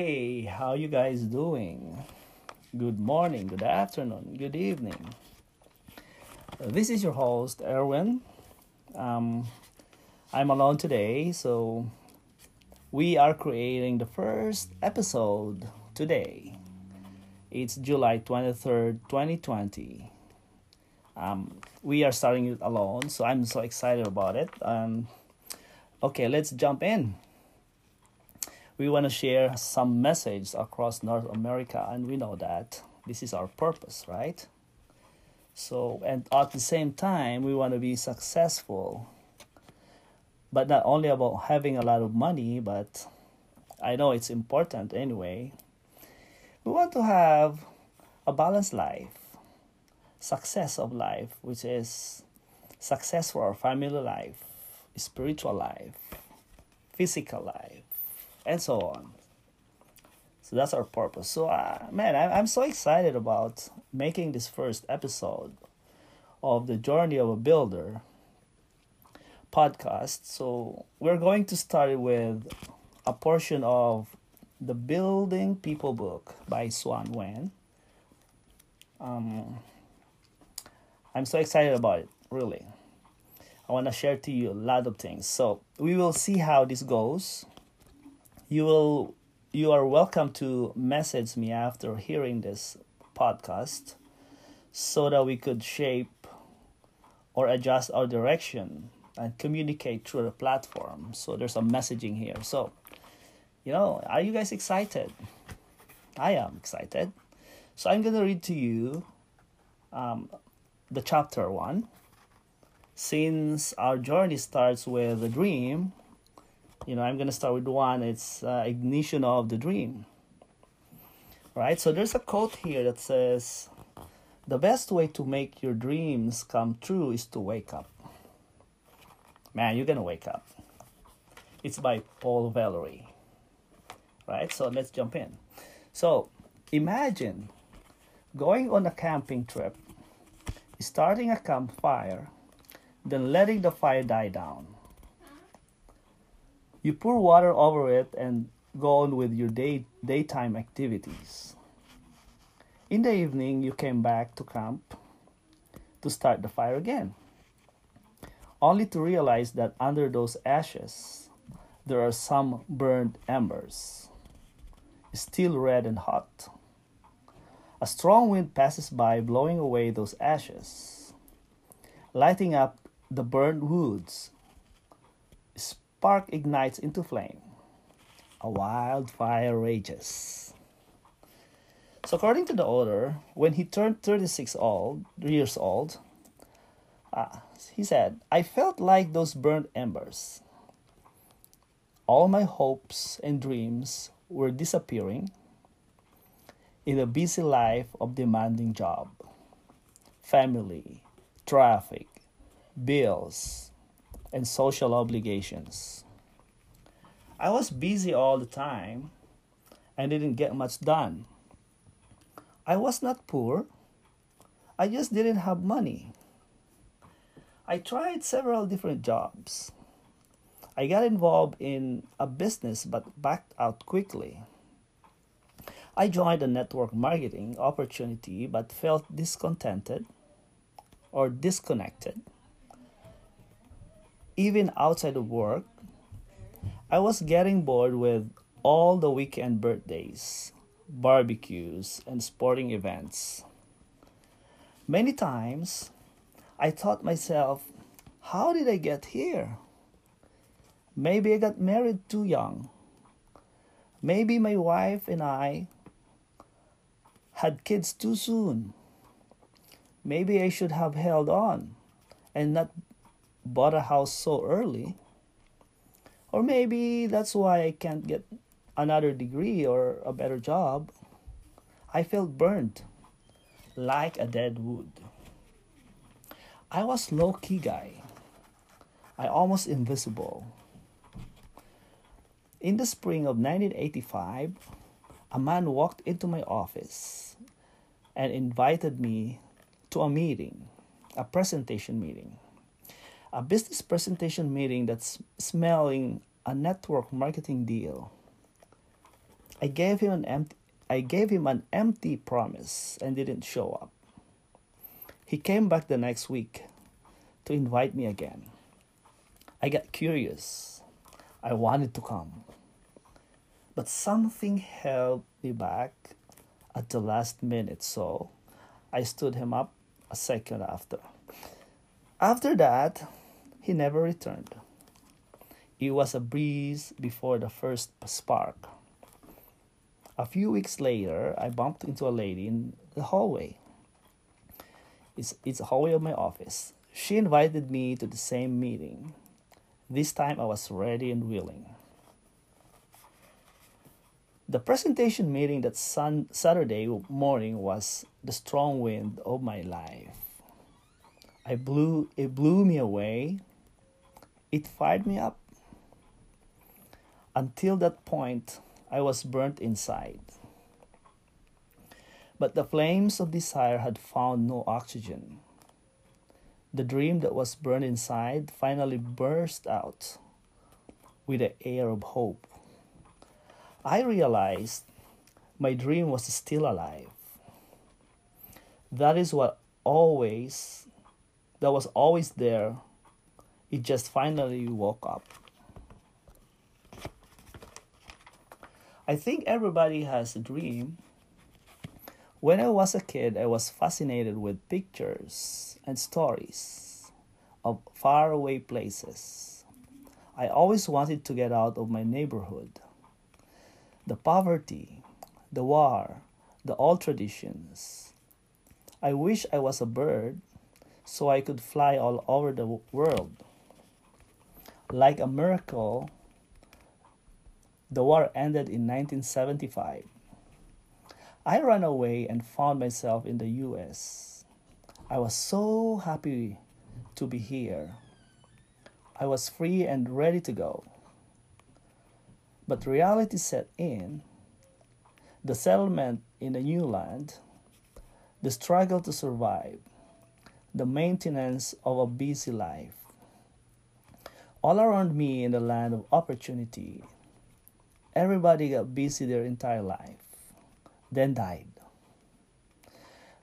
Hey, how you guys doing? Good morning, good afternoon, good evening. This is your host, Erwin. Um, I'm alone today, so we are creating the first episode today. It's July 23rd, 2020. Um, we are starting it alone, so I'm so excited about it. Um, okay, let's jump in. We want to share some message across North America, and we know that this is our purpose, right? So, and at the same time, we want to be successful, but not only about having a lot of money, but I know it's important anyway. We want to have a balanced life, success of life, which is success for our family life, spiritual life, physical life, and so on. So that's our purpose. So, uh, man, I, I'm so excited about making this first episode of the Journey of a Builder podcast. So, we're going to start with a portion of the Building People book by Xuan Nguyen. Um, I'm so excited about it, really. I want to share to you a lot of things. So, we will see how this goes. You will you are welcome to message me after hearing this podcast so that we could shape or adjust our direction and communicate through the platform. So there's a messaging here. So, you know, are you guys excited? I am excited. So I'm going to read to you um, the chapter one. Since our journey starts with a dream, you know, I'm going to start with one. It's uh, ignition of the dream. Right? So there's a quote here that says, The best way to make your dreams come true is to wake up. Man, you're going to wake up. It's by Paul Valery. Right? So let's jump in. So imagine going on a camping trip, starting a campfire, then letting the fire die down. You pour water over it and go on with your day daytime activities. In the evening, you came back to camp to start the fire again, only to realize that under those ashes, there are some burned embers, still red and hot. A strong wind passes by, blowing away those ashes, lighting up the burned woods. Spark ignites into flame. A wildfire rages. So, according to the author, when he turned 36 old, years old, uh, he said, I felt like those burnt embers. All my hopes and dreams were disappearing in the busy life of demanding job, family, traffic, bills, and social obligations. I was busy all the time and didn't get much done. I was not poor, I just didn't have money. I tried several different jobs. I got involved in a business but backed out quickly. I joined a network marketing opportunity but felt discontented or disconnected. Even outside of work, I was getting bored with all the weekend birthdays, barbecues, and sporting events. Many times, I thought myself, how did I get here? Maybe I got married too young. Maybe my wife and I had kids too soon. Maybe I should have held on and not bought a house so early. Or maybe that's why I can't get another degree or a better job. I felt burned like a dead wood. I was low key guy. I almost invisible. In the spring of 1985, a man walked into my office and invited me to a meeting, a presentation meeting. A business presentation meeting that's smelling a network marketing deal. I gave him an empty I gave him an empty promise and didn't show up. He came back the next week to invite me again. I got curious. I wanted to come. But something held me back at the last minute, so I stood him up a second after. After that, he never returned. It was a breeze before the first spark. A few weeks later, I bumped into a lady in the hallway. It's, it's a hallway of my office. She invited me to the same meeting. This time I was ready and willing. The presentation meeting that sun, Saturday morning was the strong wind of my life. I blew it blew me away. It fired me up. Until that point, I was burnt inside. But the flames of desire had found no oxygen. The dream that was burned inside finally burst out with an air of hope. I realized my dream was still alive. That is what always, that was always there. It just finally woke up. I think everybody has a dream. When I was a kid, I was fascinated with pictures and stories of faraway places. I always wanted to get out of my neighborhood. The poverty, the war, the old traditions. I wish I was a bird so I could fly all over the world. Like a miracle, the war ended in 1975. I ran away and found myself in the US. I was so happy to be here. I was free and ready to go. But reality set in the settlement in a new land, the struggle to survive, the maintenance of a busy life. All around me in the land of opportunity, Everybody got busy their entire life, then died.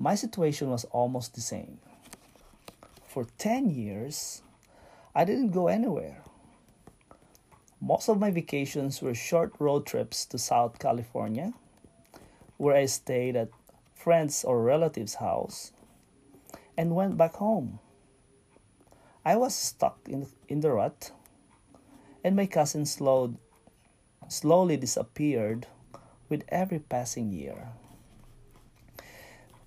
My situation was almost the same. For 10 years, I didn't go anywhere. Most of my vacations were short road trips to South California, where I stayed at friends' or relatives' house and went back home. I was stuck in, in the rut, and my cousin slowed slowly disappeared with every passing year.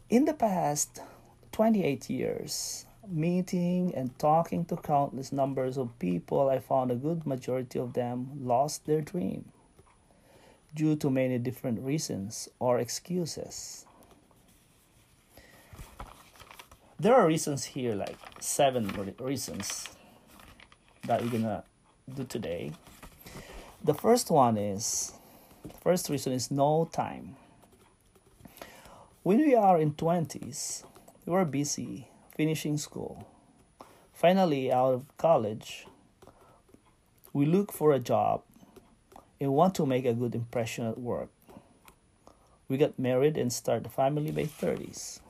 In the past 28 years, meeting and talking to countless numbers of people, I found a good majority of them lost their dream due to many different reasons or excuses. There are reasons here, like seven reasons that we're gonna do today. The first one is the first reason is no time. When we are in 20s, we are busy finishing school. Finally out of college, we look for a job and want to make a good impression at work. We get married and start a family by 30s.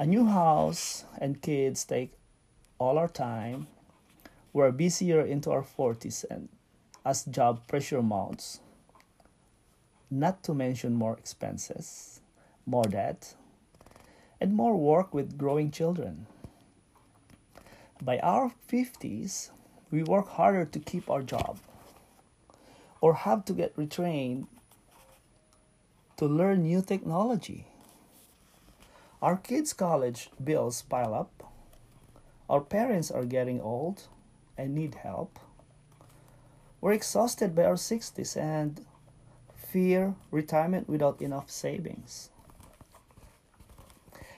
A new house and kids take all our time. We're busier into our 40s and as job pressure mounts, not to mention more expenses, more debt, and more work with growing children. By our 50s, we work harder to keep our job or have to get retrained to learn new technology. Our kids' college bills pile up. Our parents are getting old and need help we're exhausted by our 60s and fear retirement without enough savings.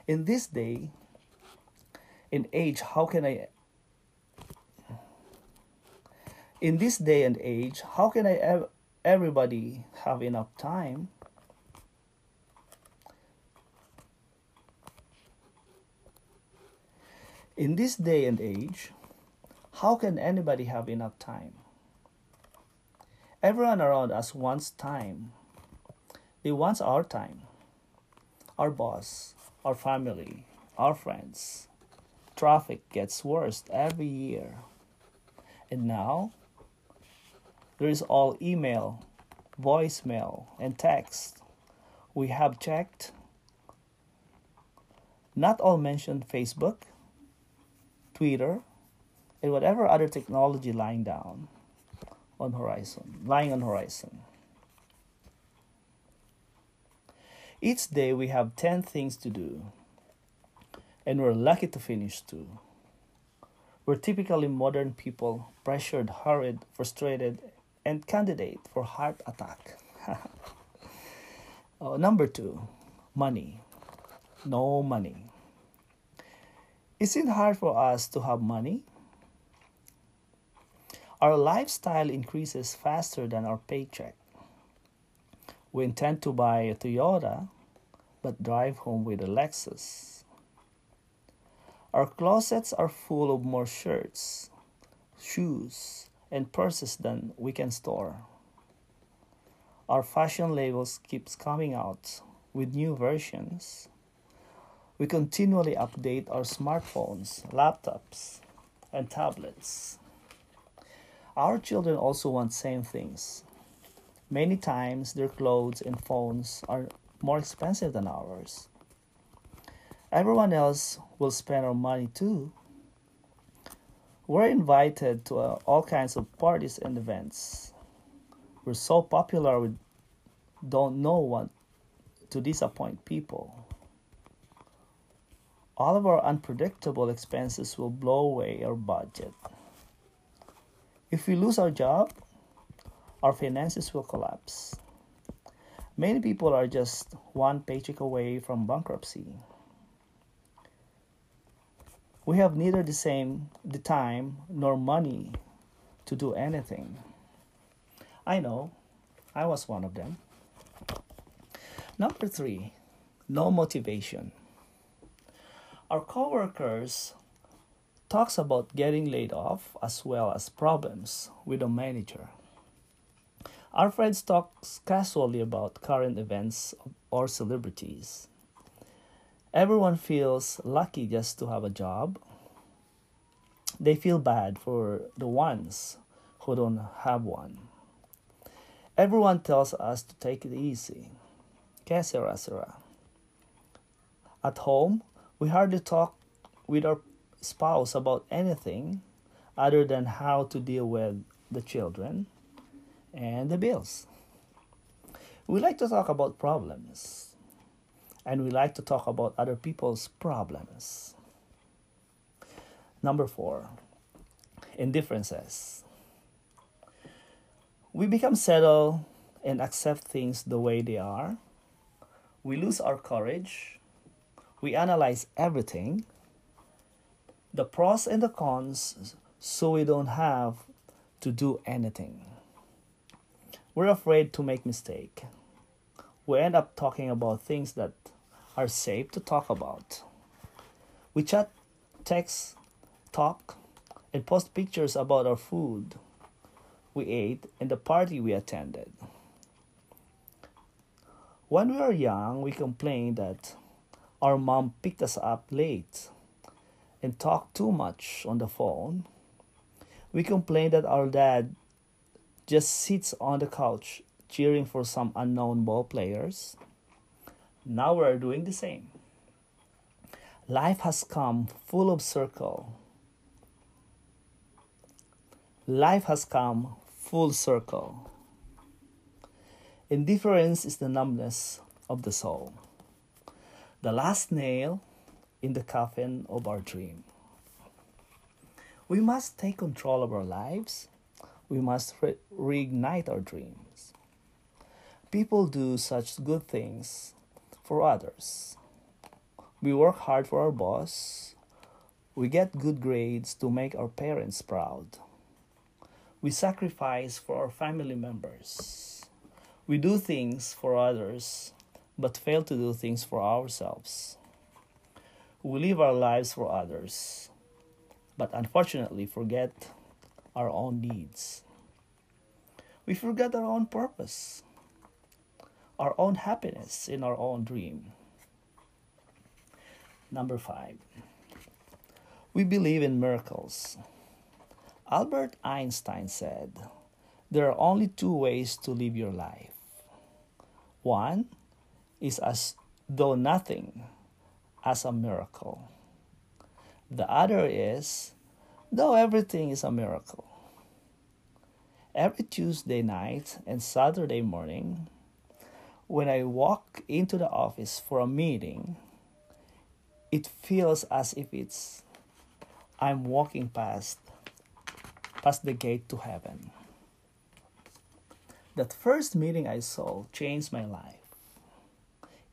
In this day, in age, how can I in this day and age, how can I ev- everybody have enough time? In this day and age, how can anybody have enough time? Everyone around us wants time. They want our time. Our boss, our family, our friends. Traffic gets worse every year. And now, there is all email, voicemail, and text. We have checked. Not all mention Facebook, Twitter, and whatever other technology lying down on horizon, lying on horizon. Each day we have 10 things to do, and we're lucky to finish two. We're typically modern people, pressured, hurried, frustrated, and candidate for heart attack. oh, number two, money. No money. Is it hard for us to have money? Our lifestyle increases faster than our paycheck. We intend to buy a Toyota, but drive home with a Lexus. Our closets are full of more shirts, shoes, and purses than we can store. Our fashion labels keeps coming out with new versions. We continually update our smartphones, laptops, and tablets. Our children also want same things. Many times their clothes and phones are more expensive than ours. Everyone else will spend our money too. We're invited to uh, all kinds of parties and events. We're so popular we don't know what to disappoint people. All of our unpredictable expenses will blow away our budget. If we lose our job, our finances will collapse. Many people are just one paycheck away from bankruptcy. We have neither the same the time nor money to do anything. I know, I was one of them. Number 3, no motivation. Our coworkers talks about getting laid off as well as problems with a manager. Our friends talks casually about current events or celebrities. Everyone feels lucky just to have a job. They feel bad for the ones who don't have one. Everyone tells us to take it easy. Que sera. At home, we hardly talk with our spouse about anything other than how to deal with the children and the bills. We like to talk about problems, and we like to talk about other people's problems. Number four, indifferences. We become settled and accept things the way they are. We lose our courage. We analyze everything the pros and the cons so we don't have to do anything. We're afraid to make mistake. We end up talking about things that are safe to talk about. We chat, text, talk, and post pictures about our food we ate and the party we attended. When we were young, we complained that our mom picked us up late and talked too much on the phone. We complain that our dad just sits on the couch cheering for some unknown ball players. Now we're doing the same. Life has come full of circle. Life has come full circle. Indifference is the numbness of the soul. The last nail in the coffin of our dream. We must take control of our lives. We must re- reignite our dreams. People do such good things for others. We work hard for our boss. We get good grades to make our parents proud. We sacrifice for our family members. We do things for others, but fail to do things for ourselves. We live our lives for others, but unfortunately forget our own needs. We forget our own purpose, our own happiness in our own dream. Number five, we believe in miracles. Albert Einstein said, There are only two ways to live your life. One is as though nothing, as a miracle. The other is, though everything is a miracle. Every Tuesday night and Saturday morning, when I walk into the office for a meeting, it feels as if it's I'm walking past past the gate to heaven. That first meeting I saw changed my life.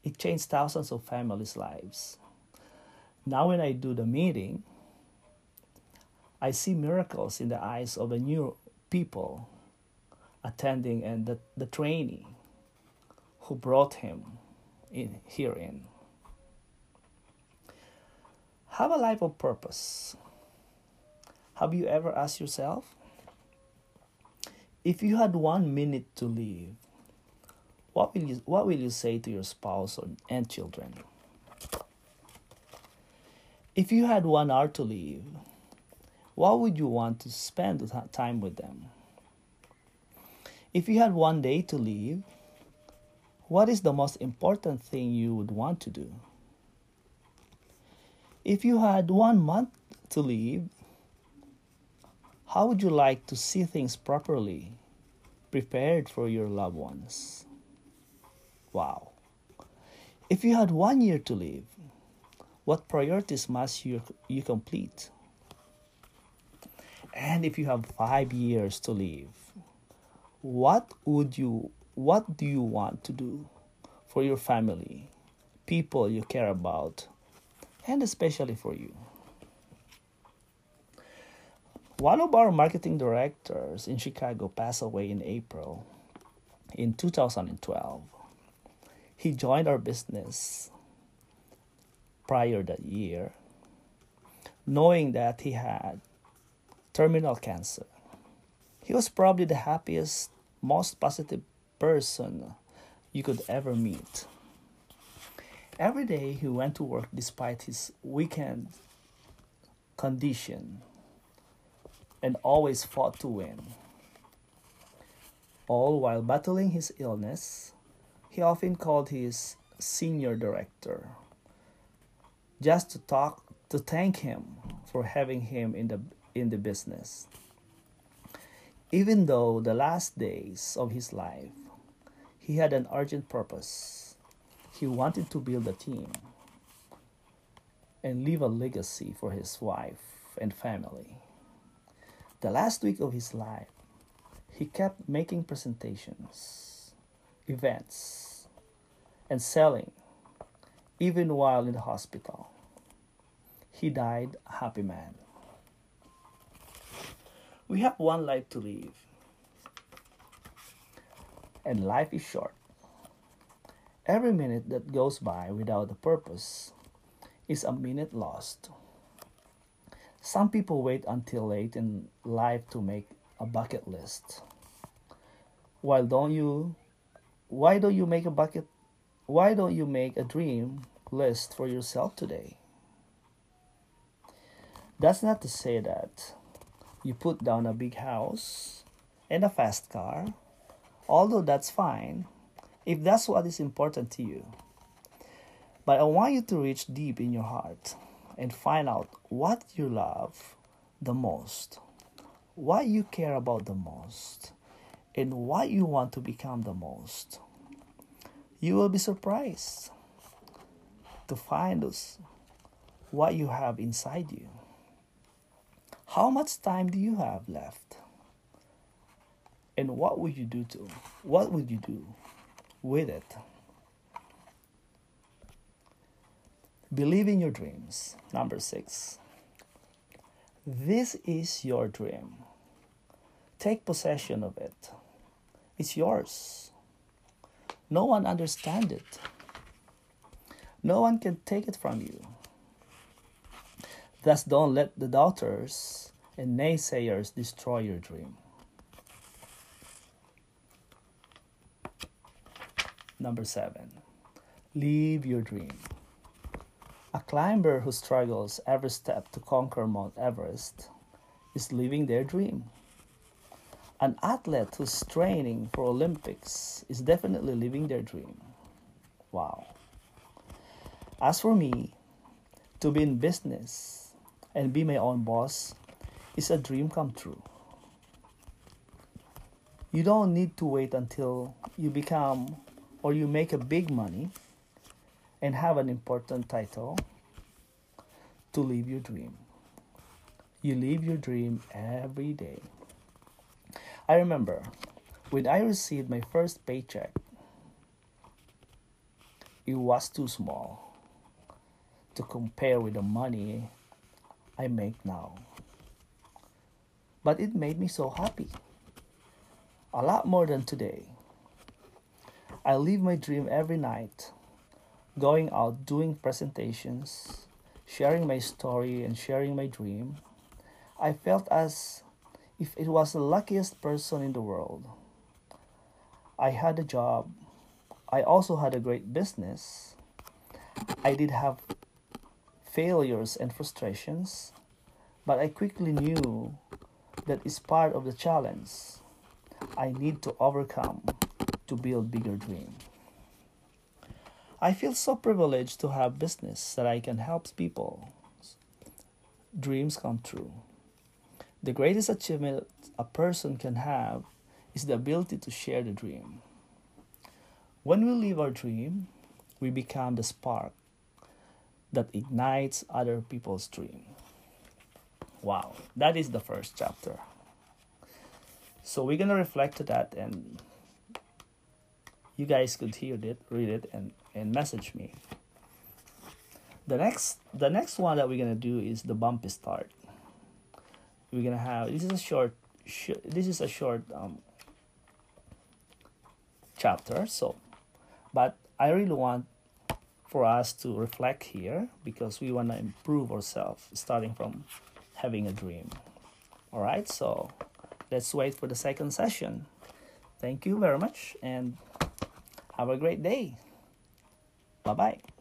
It changed thousands of families' lives. Now, when I do the meeting, I see miracles in the eyes of the new people attending and the, the trainee who brought him in herein. Have a life of purpose. Have you ever asked yourself? If you had one minute to live, what will you, what will you say to your spouse or, and children? If you had one hour to live, what would you want to spend time with them? If you had one day to live, what is the most important thing you would want to do? If you had one month to live, how would you like to see things properly prepared for your loved ones? Wow. If you had one year to live, what priorities must you, you complete? And if you have five years to live, what would you what do you want to do for your family, people you care about, and especially for you? One of our marketing directors in Chicago passed away in April in 2012. He joined our business prior that year, knowing that he had terminal cancer. He was probably the happiest, most positive person you could ever meet. Every day he went to work despite his weakened condition and always fought to win. All while battling his illness, he often called his senior director just to talk to thank him for having him in the in the business. Even though the last days of his life, he had an urgent purpose. He wanted to build a team and leave a legacy for his wife and family. The last week of his life, he kept making presentations, events, and selling, even while in the hospital. He died a happy man. We have one life to live, and life is short. Every minute that goes by without a purpose is a minute lost. Some people wait until late in life to make a bucket list. Why don't you why don't you make a bucket why don't you make a dream list for yourself today? That's not to say that you put down a big house and a fast car, although that's fine if that's what is important to you. But I want you to reach deep in your heart and find out what you love the most, what you care about the most, and what you want to become the most. You will be surprised to find us what you have inside you. How much time do you have left? And what would you do to what would you do with it? Believe in your dreams. Number six. This is your dream. Take possession of it. It's yours. No one understands it. No one can take it from you. Thus, don't let the doubters and naysayers destroy your dream. Number seven, leave your dream. A climber who struggles every step to conquer Mount Everest is living their dream. An athlete who's training for Olympics is definitely living their dream. Wow. As for me, to be in business and be my own boss is a dream come true. You don't need to wait until you become or you make a big money and have an important title to live your dream. You live your dream every day. I remember when I received my first paycheck, it was too small to compare with the money I make now. But it made me so happy. A lot more than today. I live my dream every night, going out doing presentations, sharing my story and sharing my dream. I felt as if it was the luckiest person in the world. I had a job. I also had a great business. I did have failures and frustrations, but I quickly knew that it's part of the challenge I need to overcome to build bigger dream. I feel so privileged to have business that I can help people dreams come true. The greatest achievement a person can have is the ability to share the dream. When we live our dream, we become the spark that ignites other people's dream. Wow, that is the first chapter. So we're gonna reflect to that and you guys could hear it, read it, and, and message me. The next the next one that we're gonna do is the bumpy start. We're gonna have this is a short sh- this is a short um, chapter. So, but I really want for us to reflect here because we want to improve ourselves starting from having a dream. All right, so let's wait for the second session. Thank you very much and have a great day. Bye bye.